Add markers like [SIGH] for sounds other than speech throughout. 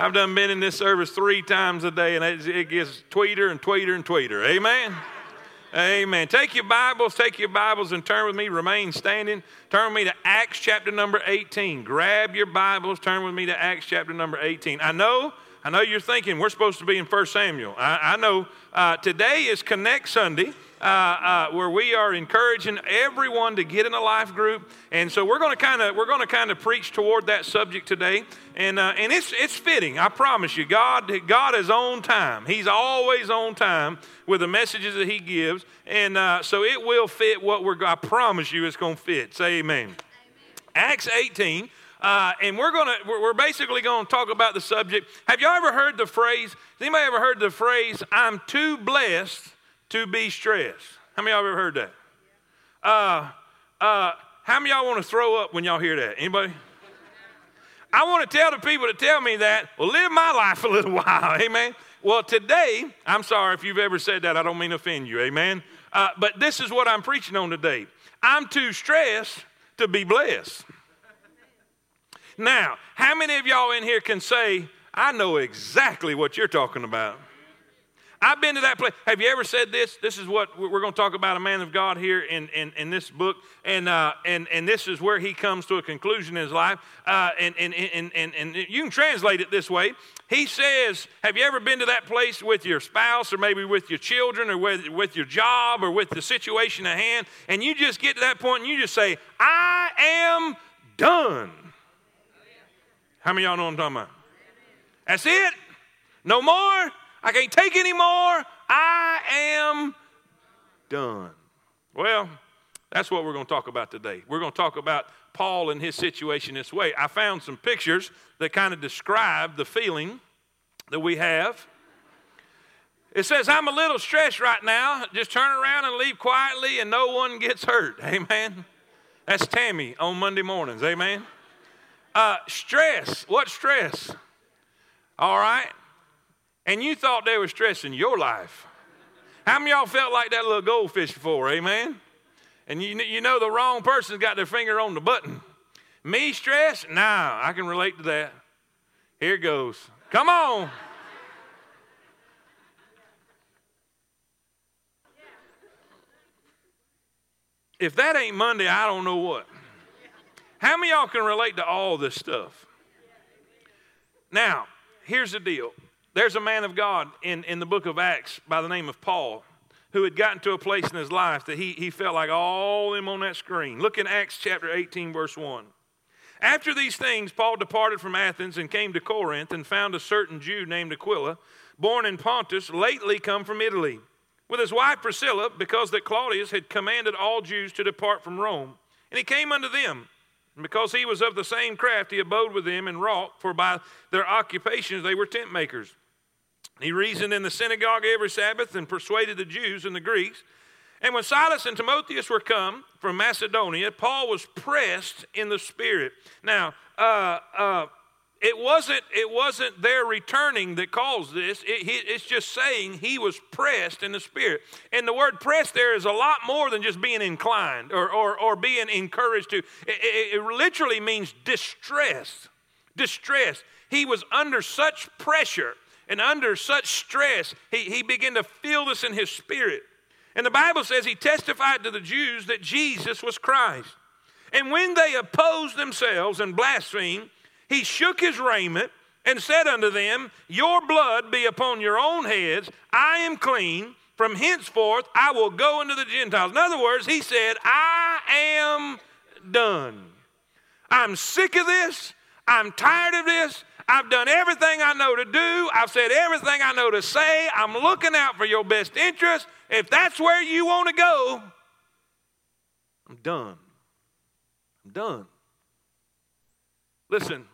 I've done been in this service three times a day, and it, gets tweeter and tweeter and tweeter. Amen. Amen. Take your Bibles, take your Bibles and turn with me, remain standing. Turn with me to Acts chapter number 18. Grab your Bibles, turn with me to Acts chapter number 18. I know, I know you're thinking we're supposed to be in 1 Samuel. I, I know uh, today is Connect Sunday uh, uh, where we are encouraging everyone to get in a life group, and so we're going to kind of we're going to kind of preach toward that subject today, and uh, and it's it's fitting. I promise you, God God is on time. He's always on time with the messages that He gives, and uh, so it will fit what we're. I promise you, it's going to fit. Say Amen. amen. Acts 18. Uh, and we're gonna we're basically gonna talk about the subject. Have y'all ever heard the phrase? Has anybody ever heard the phrase? I'm too blessed to be stressed. How many of y'all ever heard that? Uh, uh, how many of y'all want to throw up when y'all hear that? Anybody? I want to tell the people to tell me that, well, live my life a little [LAUGHS] while, amen. Well, today, I'm sorry if you've ever said that, I don't mean to offend you, amen. Uh, but this is what I'm preaching on today. I'm too stressed to be blessed. Now, how many of y'all in here can say, I know exactly what you're talking about? I've been to that place. Have you ever said this? This is what we're going to talk about a man of God here in, in, in this book. And, uh, and, and this is where he comes to a conclusion in his life. Uh, and, and, and, and, and you can translate it this way. He says, Have you ever been to that place with your spouse or maybe with your children or with, with your job or with the situation at hand? And you just get to that point and you just say, I am done. How many y'all know what I'm talking about? That's it. No more. I can't take anymore. I am done. Well, that's what we're going to talk about today. We're going to talk about Paul and his situation this way. I found some pictures that kind of describe the feeling that we have. It says, I'm a little stressed right now. Just turn around and leave quietly and no one gets hurt. [LAUGHS] Amen. That's Tammy on Monday mornings. Amen. Uh, stress. What stress? All right and you thought they were stressing your life. How many y'all felt like that little goldfish before? Amen. And you, you know the wrong person's got their finger on the button. Me stress? Nah, I can relate to that. Here goes. Come on. If that ain't Monday, I don't know what. How many y'all can relate to all this stuff? Now, here's the deal there's a man of God in, in the book of Acts by the name of Paul who had gotten to a place in his life that he, he felt like all them on that screen. Look in Acts chapter 18, verse 1. After these things, Paul departed from Athens and came to Corinth and found a certain Jew named Aquila, born in Pontus, lately come from Italy, with his wife Priscilla, because that Claudius had commanded all Jews to depart from Rome. And he came unto them. And because he was of the same craft, he abode with them and wrought, for by their occupations they were tent makers. He reasoned in the synagogue every Sabbath and persuaded the Jews and the Greeks. And when Silas and Timotheus were come from Macedonia, Paul was pressed in the spirit. Now, uh, uh, it wasn't it wasn't their returning that caused this. It, he, it's just saying he was pressed in the spirit. And the word pressed there is a lot more than just being inclined or or, or being encouraged to. It, it, it literally means distress. Distress. He was under such pressure and under such stress, he, he began to feel this in his spirit. And the Bible says he testified to the Jews that Jesus was Christ. And when they opposed themselves and blasphemed, he shook his raiment and said unto them, Your blood be upon your own heads. I am clean. From henceforth I will go into the Gentiles. In other words, he said, I am done. I'm sick of this. I'm tired of this. I've done everything I know to do. I've said everything I know to say. I'm looking out for your best interest. If that's where you want to go, I'm done. I'm done. Listen,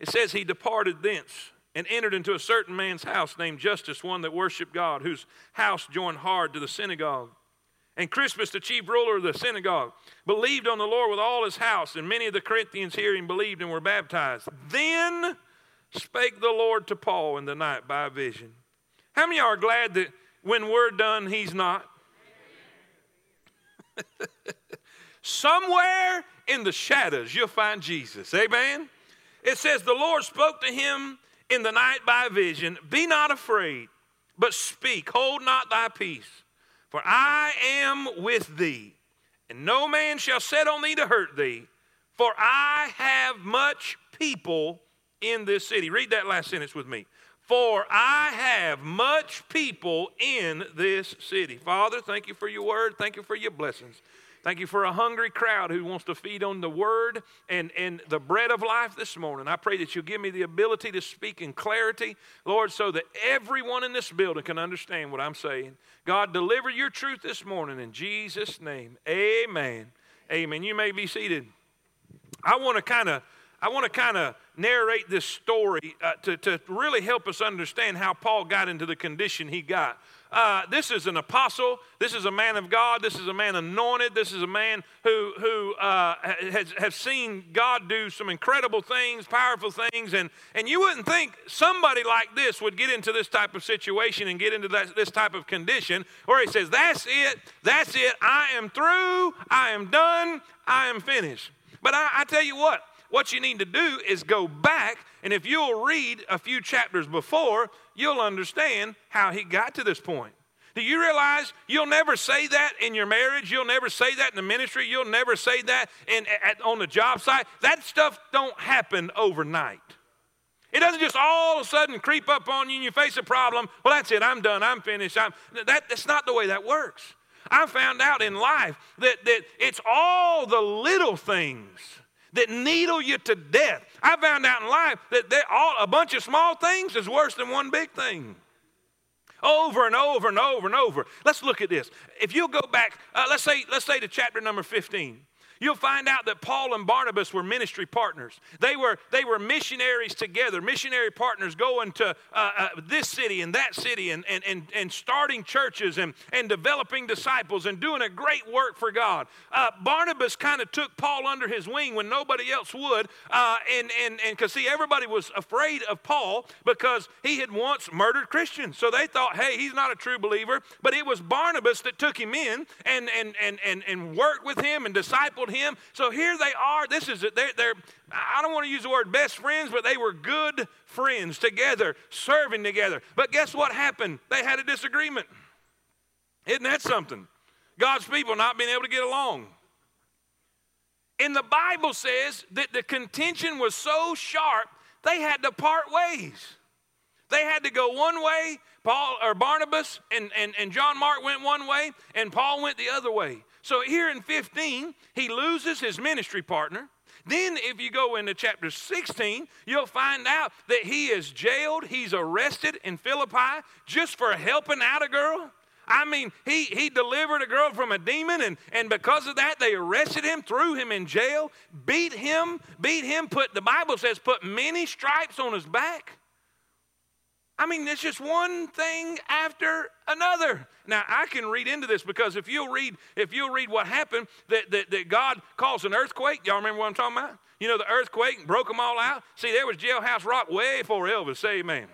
it says he departed thence and entered into a certain man's house named Justus, one that worshiped God, whose house joined hard to the synagogue. And Crispus, the chief ruler of the synagogue, believed on the Lord with all his house, and many of the Corinthians hearing believed and were baptized. Then spake the Lord to Paul in the night by a vision. How many are glad that when we're done, he's not? [LAUGHS] Somewhere in the shadows, you'll find Jesus. Amen? it says, The Lord spoke to him in the night by vision Be not afraid, but speak, hold not thy peace, for I am with thee, and no man shall set on thee to hurt thee, for I have much people in this city. Read that last sentence with me. For I have much people in this city. Father, thank you for your word. Thank you for your blessings. Thank you for a hungry crowd who wants to feed on the word and, and the bread of life this morning. I pray that you'll give me the ability to speak in clarity, Lord, so that everyone in this building can understand what I'm saying. God, deliver your truth this morning in Jesus' name. Amen. Amen. You may be seated. I want to kind of I want to kind of narrate this story uh, to, to really help us understand how Paul got into the condition he got. Uh, this is an apostle. This is a man of God. This is a man anointed. This is a man who, who uh, has, has seen God do some incredible things, powerful things. And, and you wouldn't think somebody like this would get into this type of situation and get into that, this type of condition where he says, That's it. That's it. I am through. I am done. I am finished. But I, I tell you what, what you need to do is go back, and if you'll read a few chapters before, you'll understand how he got to this point. Do you realize you'll never say that in your marriage? You'll never say that in the ministry. You'll never say that in, at, on the job site. That stuff don't happen overnight. It doesn't just all of a sudden creep up on you and you face a problem. Well, that's it. I'm done. I'm finished. I'm, that, that's not the way that works. I found out in life that, that it's all the little things that needle you to death. I found out in life that all, a bunch of small things is worse than one big thing. Over and over and over and over. Let's look at this. If you'll go back, uh, let's say, let's say to chapter number 15 you'll find out that Paul and Barnabas were ministry partners. They were, they were missionaries together, missionary partners going to uh, uh, this city and that city and, and, and, and starting churches and, and developing disciples and doing a great work for God. Uh, Barnabas kind of took Paul under his wing when nobody else would. Uh, and and because, see, everybody was afraid of Paul because he had once murdered Christians. So they thought, hey, he's not a true believer. But it was Barnabas that took him in and, and, and, and, and worked with him and discipled him. So here they are. This is it. They're, they're, I don't want to use the word best friends, but they were good friends together, serving together. But guess what happened? They had a disagreement. Isn't that something? God's people not being able to get along. And the Bible says that the contention was so sharp, they had to part ways. They had to go one way. Paul or Barnabas and, and, and John Mark went one way, and Paul went the other way. So here in 15, he loses his ministry partner. Then, if you go into chapter 16, you'll find out that he is jailed, he's arrested in Philippi just for helping out a girl. I mean, he, he delivered a girl from a demon, and, and because of that, they arrested him, threw him in jail, beat him, beat him, put, the Bible says, put many stripes on his back. I mean, it's just one thing after another. Now, I can read into this because if you'll read, if you'll read what happened, that, that, that God caused an earthquake. Y'all remember what I'm talking about? You know, the earthquake broke them all out. See, there was Jailhouse Rock way before Elvis. Say amen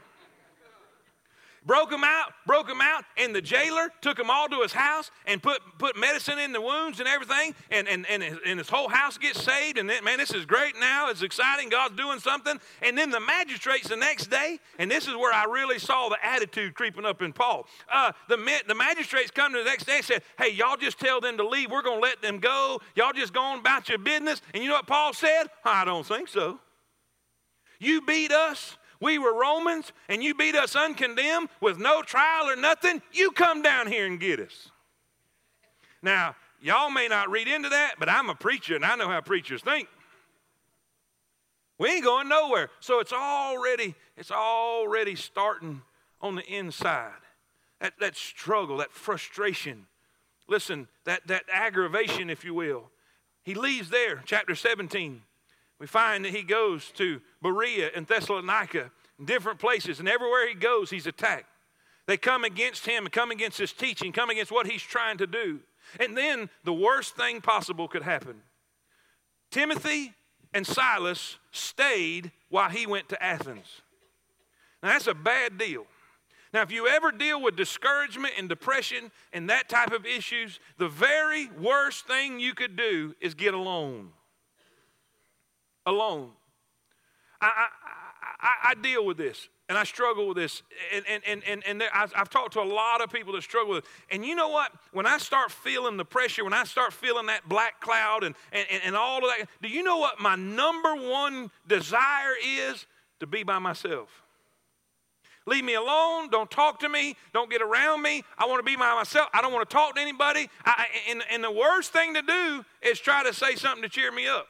broke him out, broke him out, and the jailer took him all to his house and put, put medicine in the wounds and everything, and, and, and, his, and his whole house gets saved. And then, man, this is great now. It's exciting. God's doing something. And then the magistrates the next day, and this is where I really saw the attitude creeping up in Paul. Uh, the, the magistrates come to the next day and said, Hey, y'all just tell them to leave. We're going to let them go. Y'all just go on about your business. And you know what Paul said? I don't think so. You beat us we were Romans and you beat us uncondemned with no trial or nothing, you come down here and get us. Now, y'all may not read into that, but I'm a preacher and I know how preachers think. We ain't going nowhere. So it's already, it's already starting on the inside. That, that struggle, that frustration. Listen, that, that aggravation, if you will. He leaves there, chapter 17 we find that he goes to Berea and Thessalonica, different places, and everywhere he goes, he's attacked. They come against him come against his teaching, come against what he's trying to do. And then the worst thing possible could happen. Timothy and Silas stayed while he went to Athens. Now, that's a bad deal. Now, if you ever deal with discouragement and depression and that type of issues, the very worst thing you could do is get alone alone. I, I, I, I deal with this and I struggle with this. And, and, and, and, there, I've, I've, talked to a lot of people that struggle with it. And you know what? When I start feeling the pressure, when I start feeling that black cloud and, and, and all of that, do you know what my number one desire is? To be by myself. Leave me alone. Don't talk to me. Don't get around me. I want to be by myself. I don't want to talk to anybody. I, and, and the worst thing to do is try to say something to cheer me up.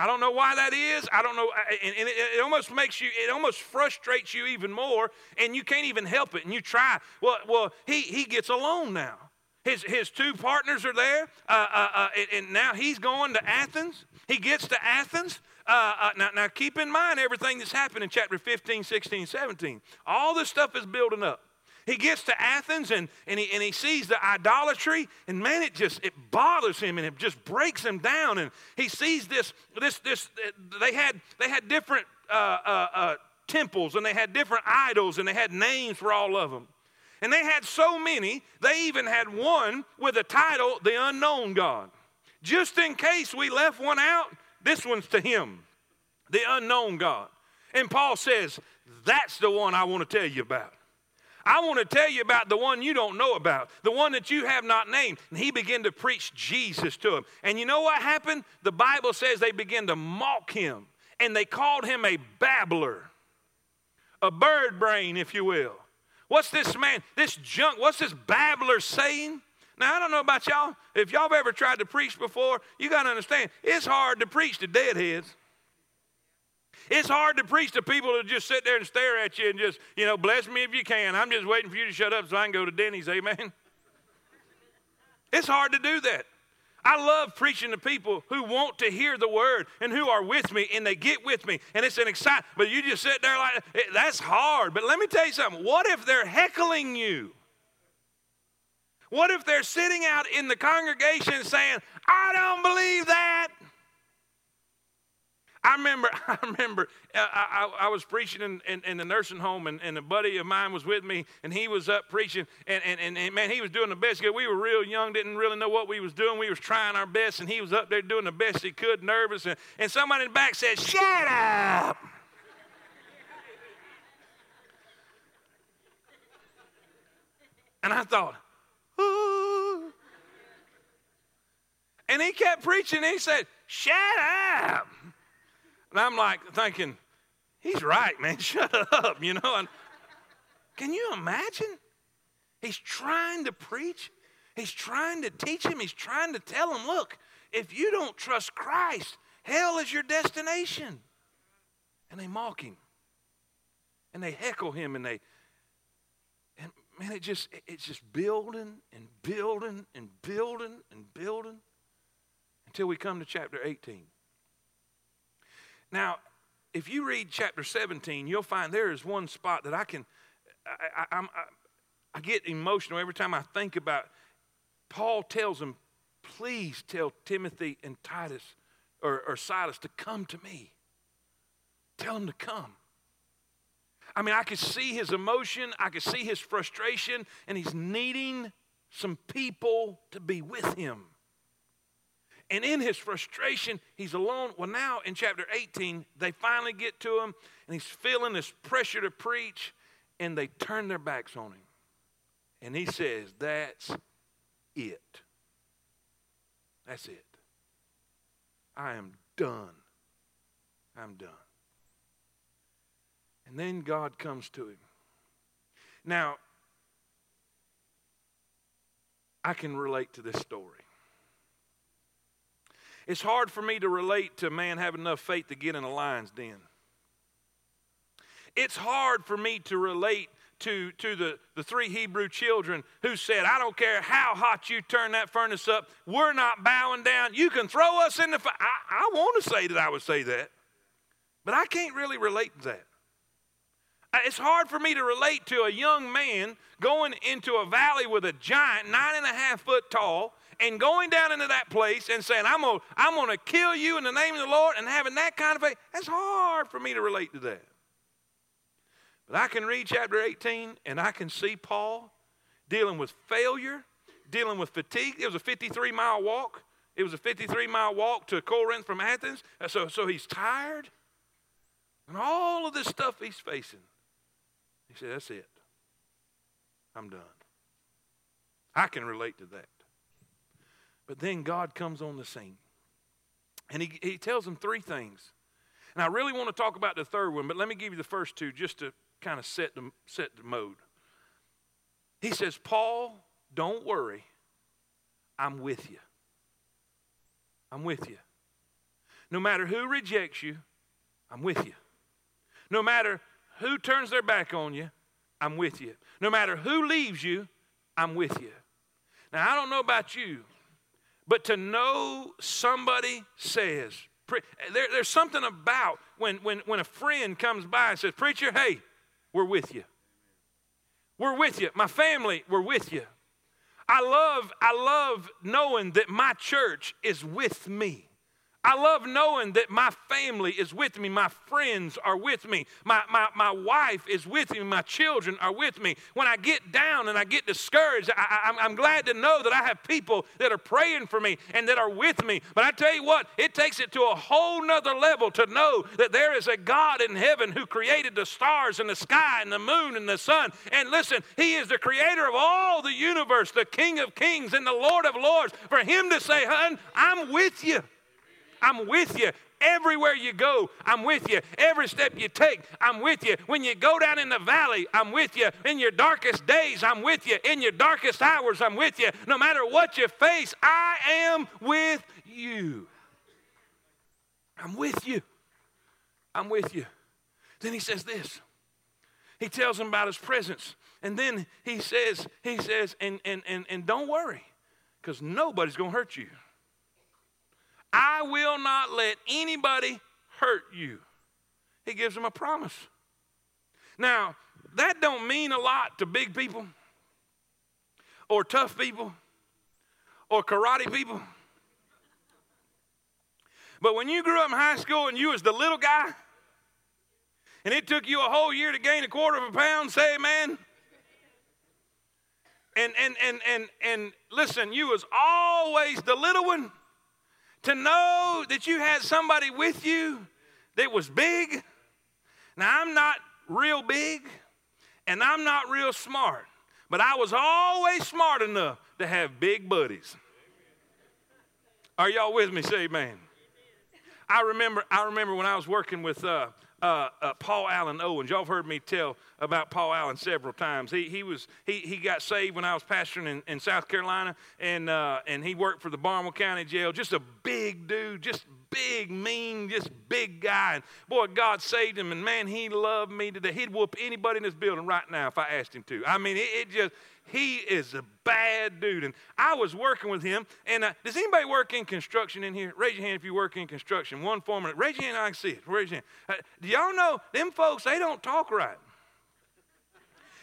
I don't know why that is. I don't know. And, it, it, almost makes you, it almost frustrates you even more, and you can't even help it. And you try. Well, well he, he gets alone now. His, his two partners are there, uh, uh, uh, and now he's going to Athens. He gets to Athens. Uh, uh, now, now, keep in mind everything that's happened in chapter 15, 16, 17. All this stuff is building up. He gets to Athens and, and, he, and he sees the idolatry, and man, it just it bothers him and it just breaks him down. And he sees this, this, this, they had they had different uh, uh, uh, temples and they had different idols and they had names for all of them. And they had so many, they even had one with a title, the unknown God. Just in case we left one out, this one's to him, the unknown God. And Paul says, that's the one I want to tell you about. I want to tell you about the one you don't know about, the one that you have not named. And he began to preach Jesus to him. And you know what happened? The Bible says they began to mock him, and they called him a babbler, a bird brain, if you will. What's this man, this junk, what's this babbler saying? Now, I don't know about y'all. If y'all have ever tried to preach before, you got to understand it's hard to preach to deadheads. It's hard to preach to people who just sit there and stare at you and just, you know, bless me if you can. I'm just waiting for you to shut up so I can go to Denny's. Amen. [LAUGHS] It's hard to do that. I love preaching to people who want to hear the word and who are with me and they get with me and it's an excitement. But you just sit there like that's hard. But let me tell you something. What if they're heckling you? What if they're sitting out in the congregation saying, I don't believe that? I remember, [LAUGHS] I remember, uh, I, I, I was preaching in, in, in, the nursing home, and, and a buddy of mine was with me, and he was up preaching, and, and, and, and man, he was doing the best. We were real young, didn't really know what we was doing. We was trying our best, and he was up there doing the best he could, nervous, and, and somebody in the back said, "Shut up." and I thought, Ooh. and he kept preaching. And he said, "Shut up." And I'm like thinking, he's right, man. [LAUGHS] Shut up, you know. And can you imagine? He's trying to preach. He's trying to teach him. He's trying to tell him, look, if you don't trust Christ, hell is your destination. And they mock him. And they heckle him and they and man, it just it's just building and building and building and building until we come to chapter 18. Now, if you read chapter 17, you'll find there is one spot that I can, I, I, I, I get emotional every time I think about. Paul tells them, please tell Timothy and Titus or, or Silas to come to me. Tell them to come. I mean, I could see his emotion, I could see his frustration, and he's needing some people to be with him. And in his frustration, he's alone. Well, now in chapter 18, they finally get to him, and he's feeling this pressure to preach, and they turn their backs on him. And he says, That's it. That's it. I am done. I'm done. And then God comes to him. Now, I can relate to this story. It's hard for me to relate to a man having enough faith to get in a lion's den. It's hard for me to relate to, to the, the three Hebrew children who said, I don't care how hot you turn that furnace up, we're not bowing down. You can throw us in the fire. I, I want to say that I would say that, but I can't really relate to that. Uh, it's hard for me to relate to a young man going into a valley with a giant, nine and a half foot tall, and going down into that place and saying, I'm going to I'm gonna kill you in the name of the Lord and having that kind of faith, that's hard for me to relate to that. But I can read chapter 18 and I can see Paul dealing with failure, dealing with fatigue. It was a 53 mile walk. It was a 53 mile walk to Corinth from Athens. Uh, so, so he's tired. and all of this stuff he's facing. He said, That's it. I'm done. I can relate to that. But then God comes on the scene. And he, he tells them three things. And I really want to talk about the third one, but let me give you the first two just to kind of set the, set the mode. He says, Paul, don't worry. I'm with you. I'm with you. No matter who rejects you, I'm with you. No matter who turns their back on you, I'm with you. No matter who leaves you, I'm with you. Now, I don't know about you, but to know somebody says, there, there's something about when, when, when a friend comes by and says, Preacher, hey, we're with you. We're with you. My family, we're with you. I love, I love knowing that my church is with me. I love knowing that my family is with me. My friends are with me. My, my, my wife is with me. My children are with me. When I get down and I get discouraged, I, am glad to know that I have people that are praying for me and that are with me. But I tell you what, it takes it to a whole nother level to know that there is a God in heaven who created the stars and the sky and the moon and the sun. And listen, He is the creator of all the universe, the King of kings and the Lord of lords. For Him to say, Hun, I'm with you. I'm with you. Everywhere you go, I'm with you. Every step you take, I'm with you. When you go down in the valley, I'm with you. In your darkest days, I'm with you. In your darkest hours, I'm with you. No matter what you face, I am with you. I'm with you. I'm with you. Then he says this. He tells him about his presence. And then he says, he says, and and and, and don't worry, because nobody's gonna hurt you. I will not let anybody hurt you. He gives them a promise. Now, that don't mean a lot to big people or tough people or karate people. But when you grew up in high school and you was the little guy, and it took you a whole year to gain a quarter of a pound, say amen. And and and and and listen, you was always the little one to know that you had somebody with you that was big. Now, I'm not real big and I'm not real smart, but I was always smart enough to have big buddies. Are y'all with me? Say amen. I remember, I remember when I was working with uh, uh, uh, Paul Allen Owens. Y'all have heard me tell about Paul Allen several times. He, he, was, he, he got saved when I was pastoring in, in South Carolina, and, uh, and he worked for the Barnwell County Jail. Just a big dude, just big, mean, just big guy. And boy, God saved him, and man, he loved me today. He'd whoop anybody in this building right now if I asked him to. I mean, it, it just, he is a bad dude. And I was working with him. And uh, does anybody work in construction in here? Raise your hand if you work in construction. One foreman. Raise your hand. I can see it. Raise your hand. Uh, do y'all know them folks? They don't talk right.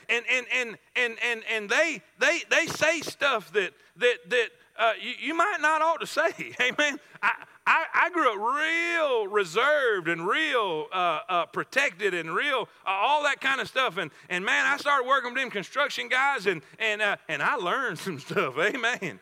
And and and and and and they they they say stuff that that that uh, you, you might not ought to say. [LAUGHS] Amen. I, I, I, grew up real reserved and real uh, uh, protected and real uh, all that kind of stuff. And, and man, I started working with them construction guys and, and, uh, and I learned [LAUGHS] some stuff. Amen.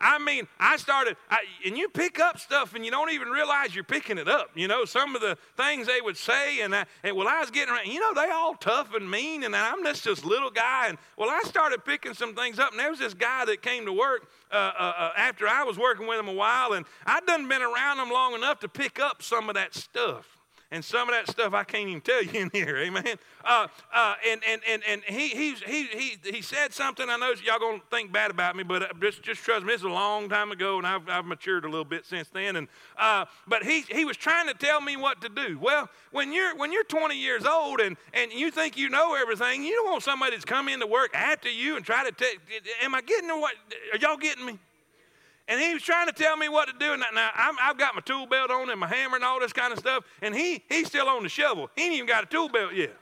I mean, I started, I, and you pick up stuff and you don't even realize you're picking it up. You know, some of the things they would say, and, I, and well, I was getting around, you know, they all tough and mean, and I'm just this little guy. And well, I started picking some things up, and there was this guy that came to work uh, uh, uh, after I was working with him a while, and I'd done been around him long enough to pick up some of that stuff and some of that stuff I can't even tell you in here, [LAUGHS] amen. Uh, uh, and and and and he he he he said something. I know y'all gonna think bad about me, but uh, just just trust me. It's a long time ago, and I've I've matured a little bit since then. And uh, but he he was trying to tell me what to do. Well, when you're when you're 20 years old and and you think you know everything, you don't want somebody that's come into work after you and try to take. Am I getting what? Are y'all getting me? And he was trying to tell me what to do. And now i have got my tool belt on and my hammer and all this kind of stuff, and he he's still on the shovel. He ain't even got a tool belt yet.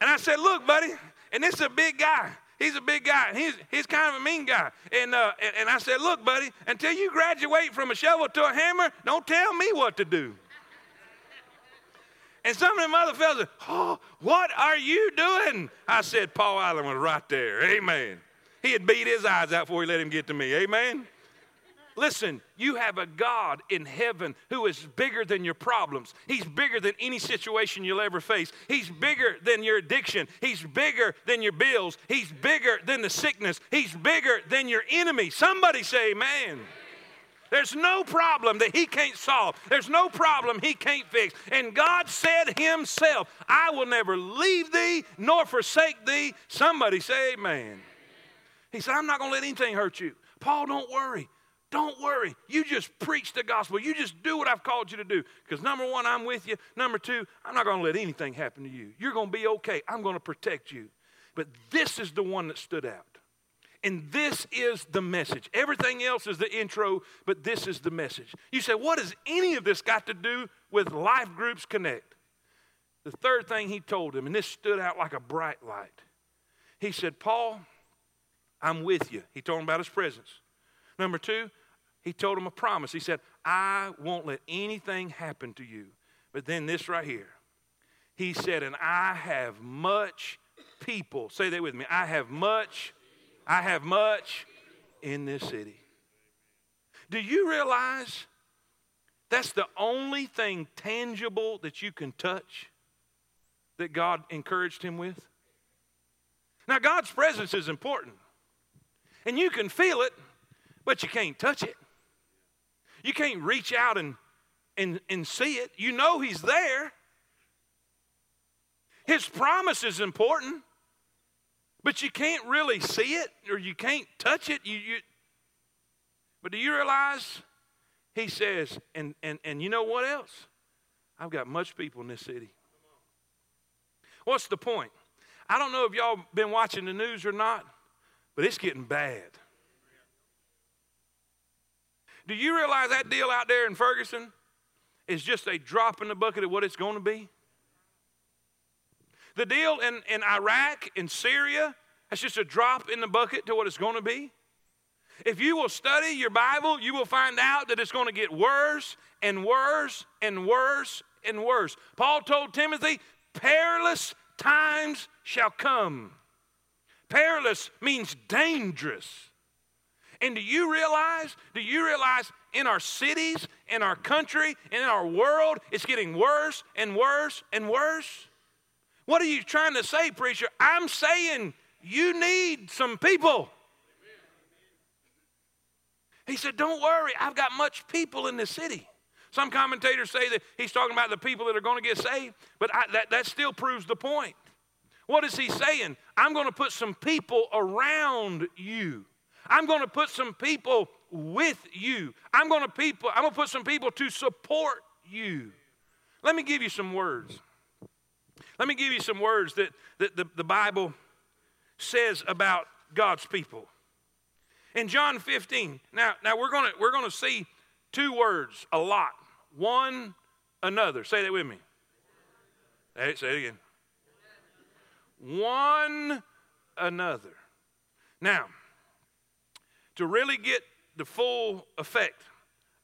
And I said, "Look, buddy," and this is a big guy. He's a big guy. He's, he's kind of a mean guy. And, uh, and, and I said, Look, buddy, until you graduate from a shovel to a hammer, don't tell me what to do. And some of them other fellas, oh, what are you doing? I said, Paul Allen was right there. Amen. He had beat his eyes out before he let him get to me. Amen. Listen, you have a God in heaven who is bigger than your problems. He's bigger than any situation you'll ever face. He's bigger than your addiction. He's bigger than your bills. He's bigger than the sickness. He's bigger than your enemy. Somebody say, Amen. There's no problem that he can't solve. There's no problem he can't fix. And God said himself, I will never leave thee nor forsake thee. Somebody say amen. He said, I'm not going to let anything hurt you. Paul, don't worry. Don't worry. You just preach the gospel. You just do what I've called you to do. Because number one, I'm with you. Number two, I'm not going to let anything happen to you. You're going to be okay. I'm going to protect you. But this is the one that stood out. And this is the message. Everything else is the intro, but this is the message. You say, what has any of this got to do with Life Groups Connect? The third thing he told him, and this stood out like a bright light. He said, Paul, I'm with you. He told him about his presence. Number two, he told him a promise. He said, I won't let anything happen to you. But then this right here. He said, and I have much people. Say that with me. I have much I have much in this city. Do you realize that's the only thing tangible that you can touch that God encouraged him with? Now, God's presence is important, and you can feel it, but you can't touch it. You can't reach out and, and, and see it. You know He's there. His promise is important. But you can't really see it or you can't touch it. You, you, but do you realize? He says, and, and, and you know what else? I've got much people in this city. What's the point? I don't know if y'all been watching the news or not, but it's getting bad. Do you realize that deal out there in Ferguson is just a drop in the bucket of what it's going to be? The deal in, in Iraq and Syria, that's just a drop in the bucket to what it's going to be. If you will study your Bible, you will find out that it's going to get worse and worse and worse and worse. Paul told Timothy, perilous times shall come. Perilous means dangerous. And do you realize, do you realize in our cities, in our country, in our world, it's getting worse and worse and worse? What are you trying to say, preacher? I'm saying you need some people. He said, Don't worry, I've got much people in the city. Some commentators say that he's talking about the people that are going to get saved, but I, that, that still proves the point. What is he saying? I'm going to put some people around you. I'm going to put some people with you. I'm going to people. I'm going to put some people to support you. Let me give you some words. Let me give you some words that, that the, the Bible says about God's people. In John 15, now, now we're going to we're gonna see two words a lot. One another. Say that with me. Hey, say it again. One another. Now, to really get the full effect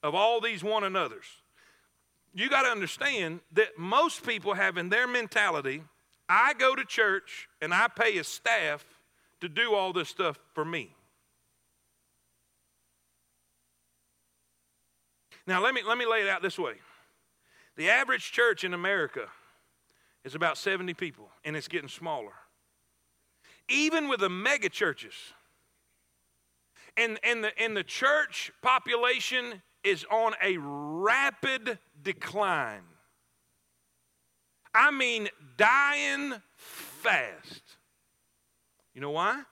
of all these one anoters, you got to understand that most people have in their mentality I go to church and I pay a staff to do all this stuff for me. Now, let me, let me lay it out this way. The average church in America is about 70 people, and it's getting smaller. Even with the mega churches, and, and, the, and the church population is on a rapid decline. I mean, dying fast. You know why?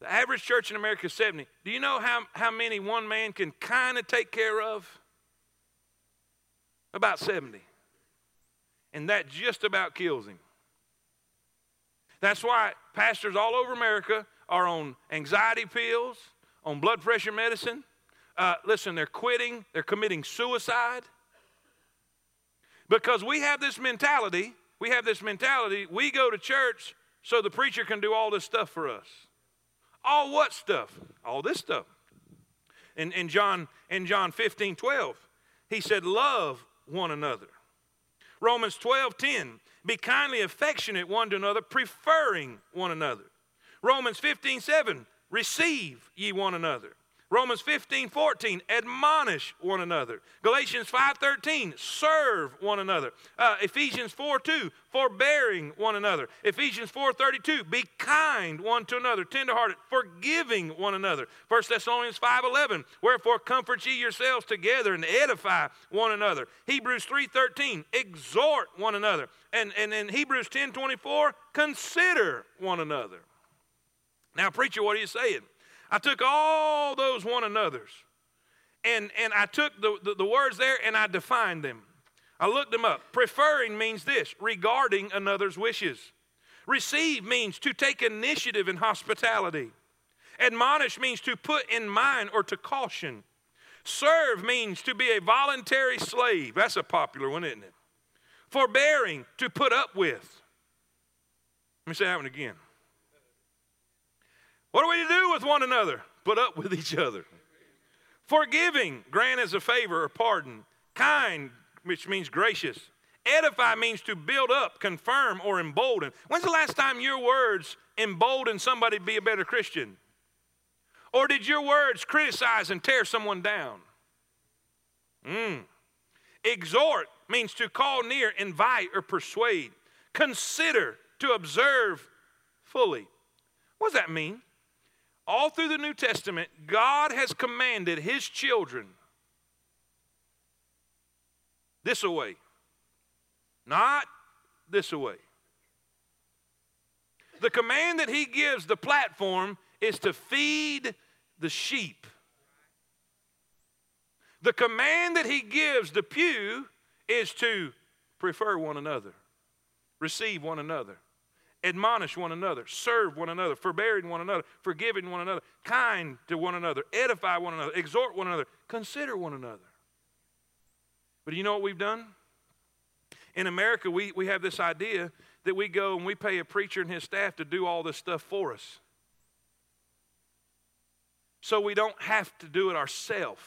The average church in America is 70. Do you know how, how many one man can kind of take care of? About 70. And that just about kills him. That's why pastors all over America are on anxiety pills, on blood pressure medicine, uh, listen, they're quitting, they're committing suicide. Because we have this mentality, we have this mentality, we go to church so the preacher can do all this stuff for us. All what stuff? All this stuff. In, in, John, in John 15, 12, he said, Love one another. Romans 12, 10, be kindly affectionate one to another, preferring one another. Romans 15, 7, receive ye one another. Romans 15, 14, admonish one another. Galatians 5, 13, serve one another. Uh, Ephesians 4, 2, forbearing one another. Ephesians 4, 32, be kind one to another, tenderhearted, forgiving one another. 1 Thessalonians 5, 11, wherefore comfort ye yourselves together and edify one another. Hebrews 3, 13, exhort one another. And, and in Hebrews 10, 24, consider one another. Now, preacher, what are you saying? I took all those one another's and, and I took the, the, the words there and I defined them. I looked them up. Preferring means this regarding another's wishes. Receive means to take initiative in hospitality. Admonish means to put in mind or to caution. Serve means to be a voluntary slave. That's a popular one, isn't it? Forbearing, to put up with. Let me say that one again. What are we to do with one another? Put up with each other. Forgiving, grant as a favor or pardon. Kind, which means gracious. Edify means to build up, confirm, or embolden. When's the last time your words emboldened somebody to be a better Christian? Or did your words criticize and tear someone down? Mm. Exhort means to call near, invite, or persuade. Consider, to observe fully. What does that mean? All through the New Testament, God has commanded his children this away, not this away. The command that he gives the platform is to feed the sheep. The command that he gives the pew is to prefer one another, receive one another admonish one another, serve one another, forbearing one another, forgiving one another, kind to one another, edify one another, exhort one another, consider one another. But you know what we've done? In America, we, we have this idea that we go and we pay a preacher and his staff to do all this stuff for us. So we don't have to do it ourselves.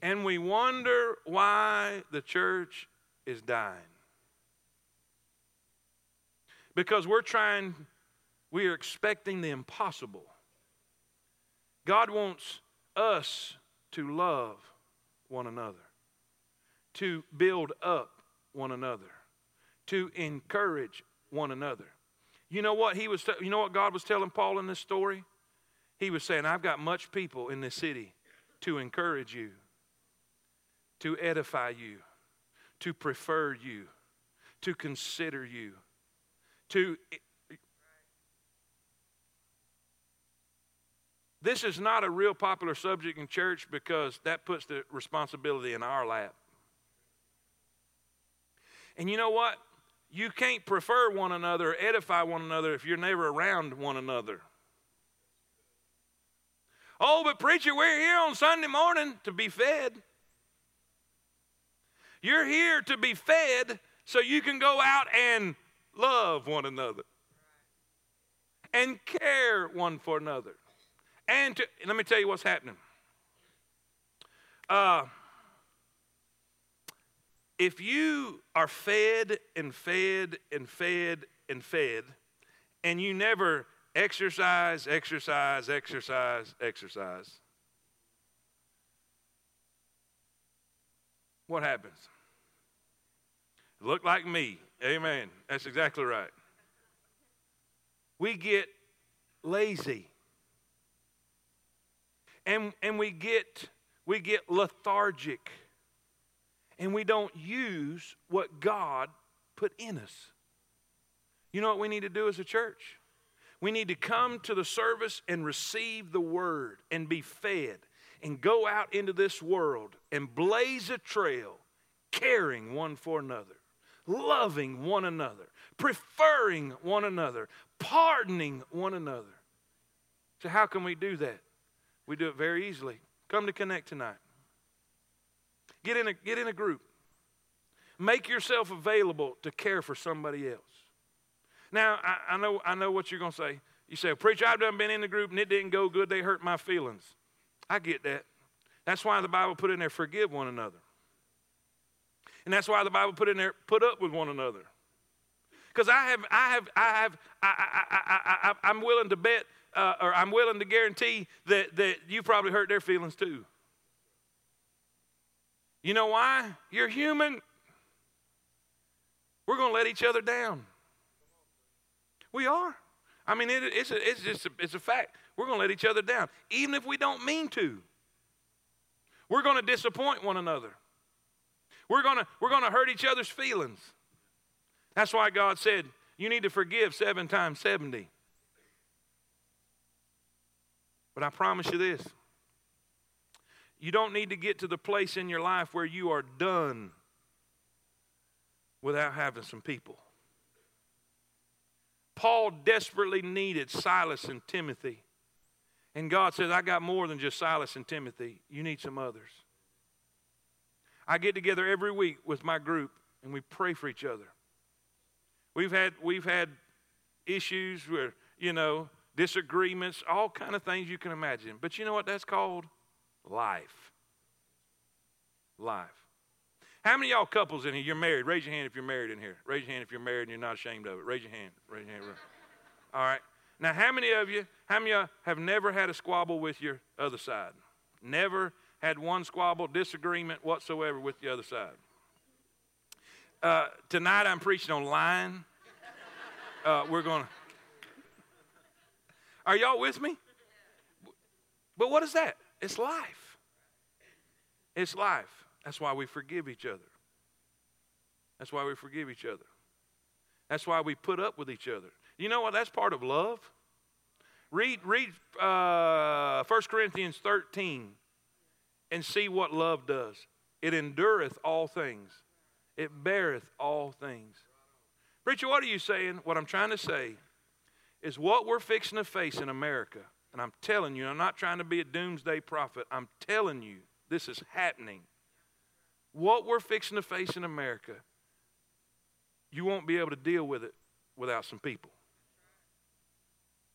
And we wonder why the church is dying because we're trying, we are expecting the impossible. God wants us to love one another, to build up one another, to encourage one another. You know what he was you know what God was telling Paul in this story? He was saying, I've got much people in this city to encourage you, to edify you, to prefer you, to consider you to This is not a real popular subject in church because that puts the responsibility in our lap. And you know what? You can't prefer one another edify one another if you're never around one another. Oh, but preacher, we're here on Sunday morning to be fed. You're here to be fed so you can go out and love one another and care one for another. And to, let me tell you what's happening. Uh, if you are fed and fed and fed and fed, and you never exercise, exercise, exercise, exercise, what happens? Look like me. Amen. That's exactly right. We get lazy. And, and we get we get lethargic. And we don't use what God put in us. You know what we need to do as a church? We need to come to the service and receive the word and be fed and go out into this world and blaze a trail, caring one for another loving one another, preferring one another, pardoning one another. So, how can we do that? We do it very easily. Come to Connect tonight. Get in a, get in a group. Make yourself available to care for somebody else. Now, I, I know, I know what you're going to say. You say, Preacher, I've done been in the group and it didn't go good. They hurt my feelings. I get that. That's why the Bible put in there, forgive one another. And that's why the Bible put in there, put up with one another. Because I have, I have, I have, I, I, I, I'm willing to bet uh, or I'm willing to guarantee that, that you probably hurt their feelings too. You know why? You're human. We're going to let each other down. We are. I mean, it, it's, a, it's just a, it's a fact. We're going to let each other down, even if we don't mean to. We're going to disappoint one another. We're going to, we're going to hurt each other's feelings. That's why God said, you need to forgive seven times 70. But I promise you this you don't need to get to the place in your life where you are done without having some people. Paul desperately needed Silas and Timothy. And God says, I got more than just Silas and Timothy. You need some others. I get together every week with my group and we pray for each other. We've had, we've had issues where, you know, disagreements, all kind of things you can imagine. But you know what that's called? Life. Life. How many y'all couples in here, you're married? Raise your hand if you're married in here. Raise your hand if you're married and you're not ashamed of it. Raise your hand. Raise your hand. All right. Now, how many of you, how many of you have never had a squabble with your other side? Never had one squabble, disagreement whatsoever with the other side. Uh, tonight I'm preaching on lying. Uh, we're going to. Are y'all with me? But what is that? It's life. It's life. That's why we forgive each other. That's why we forgive each other. That's why we put up with each other. You know what? That's part of love. Read, read uh, 1 Corinthians 13 and see what love does. It endureth all things, it beareth all things. Preacher, what are you saying? What I'm trying to say is what we're fixing to face in America. And I'm telling you, I'm not trying to be a doomsday prophet. I'm telling you, this is happening. What we're fixing to face in America, you won't be able to deal with it without some people.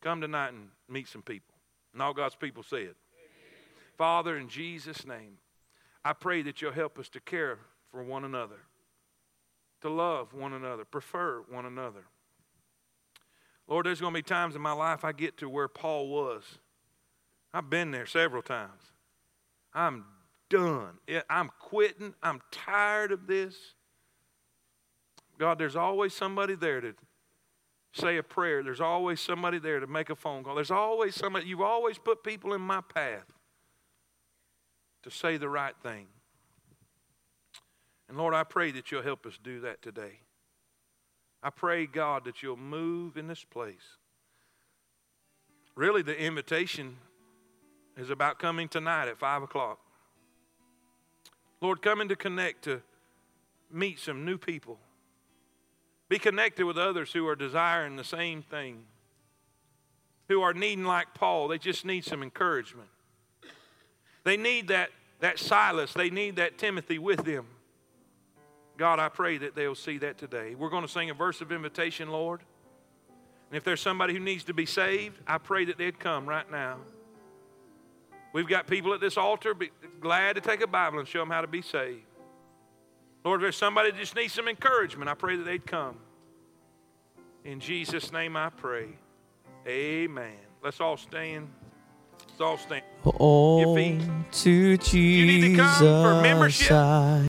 Come tonight and meet some people. And all God's people said. Father, in Jesus' name, I pray that you'll help us to care for one another, to love one another, prefer one another. Lord, there's going to be times in my life I get to where Paul was. I've been there several times. I'm done. I'm quitting. I'm tired of this. God, there's always somebody there to say a prayer. There's always somebody there to make a phone call. There's always somebody, you've always put people in my path to say the right thing. And Lord, I pray that you'll help us do that today. I pray, God, that you'll move in this place. Really, the invitation is about coming tonight at 5 o'clock. Lord, coming to connect to meet some new people. Be connected with others who are desiring the same thing, who are needing, like Paul, they just need some encouragement. They need that, that Silas, they need that Timothy with them. God, I pray that they'll see that today. We're going to sing a verse of invitation, Lord. And if there's somebody who needs to be saved, I pray that they'd come right now. We've got people at this altar glad to take a Bible and show them how to be saved. Lord, if there's somebody that just needs some encouragement, I pray that they'd come. In Jesus' name I pray. Amen. Let's all stand. Let's all stand. Oh, to Jesus. You need to come for membership.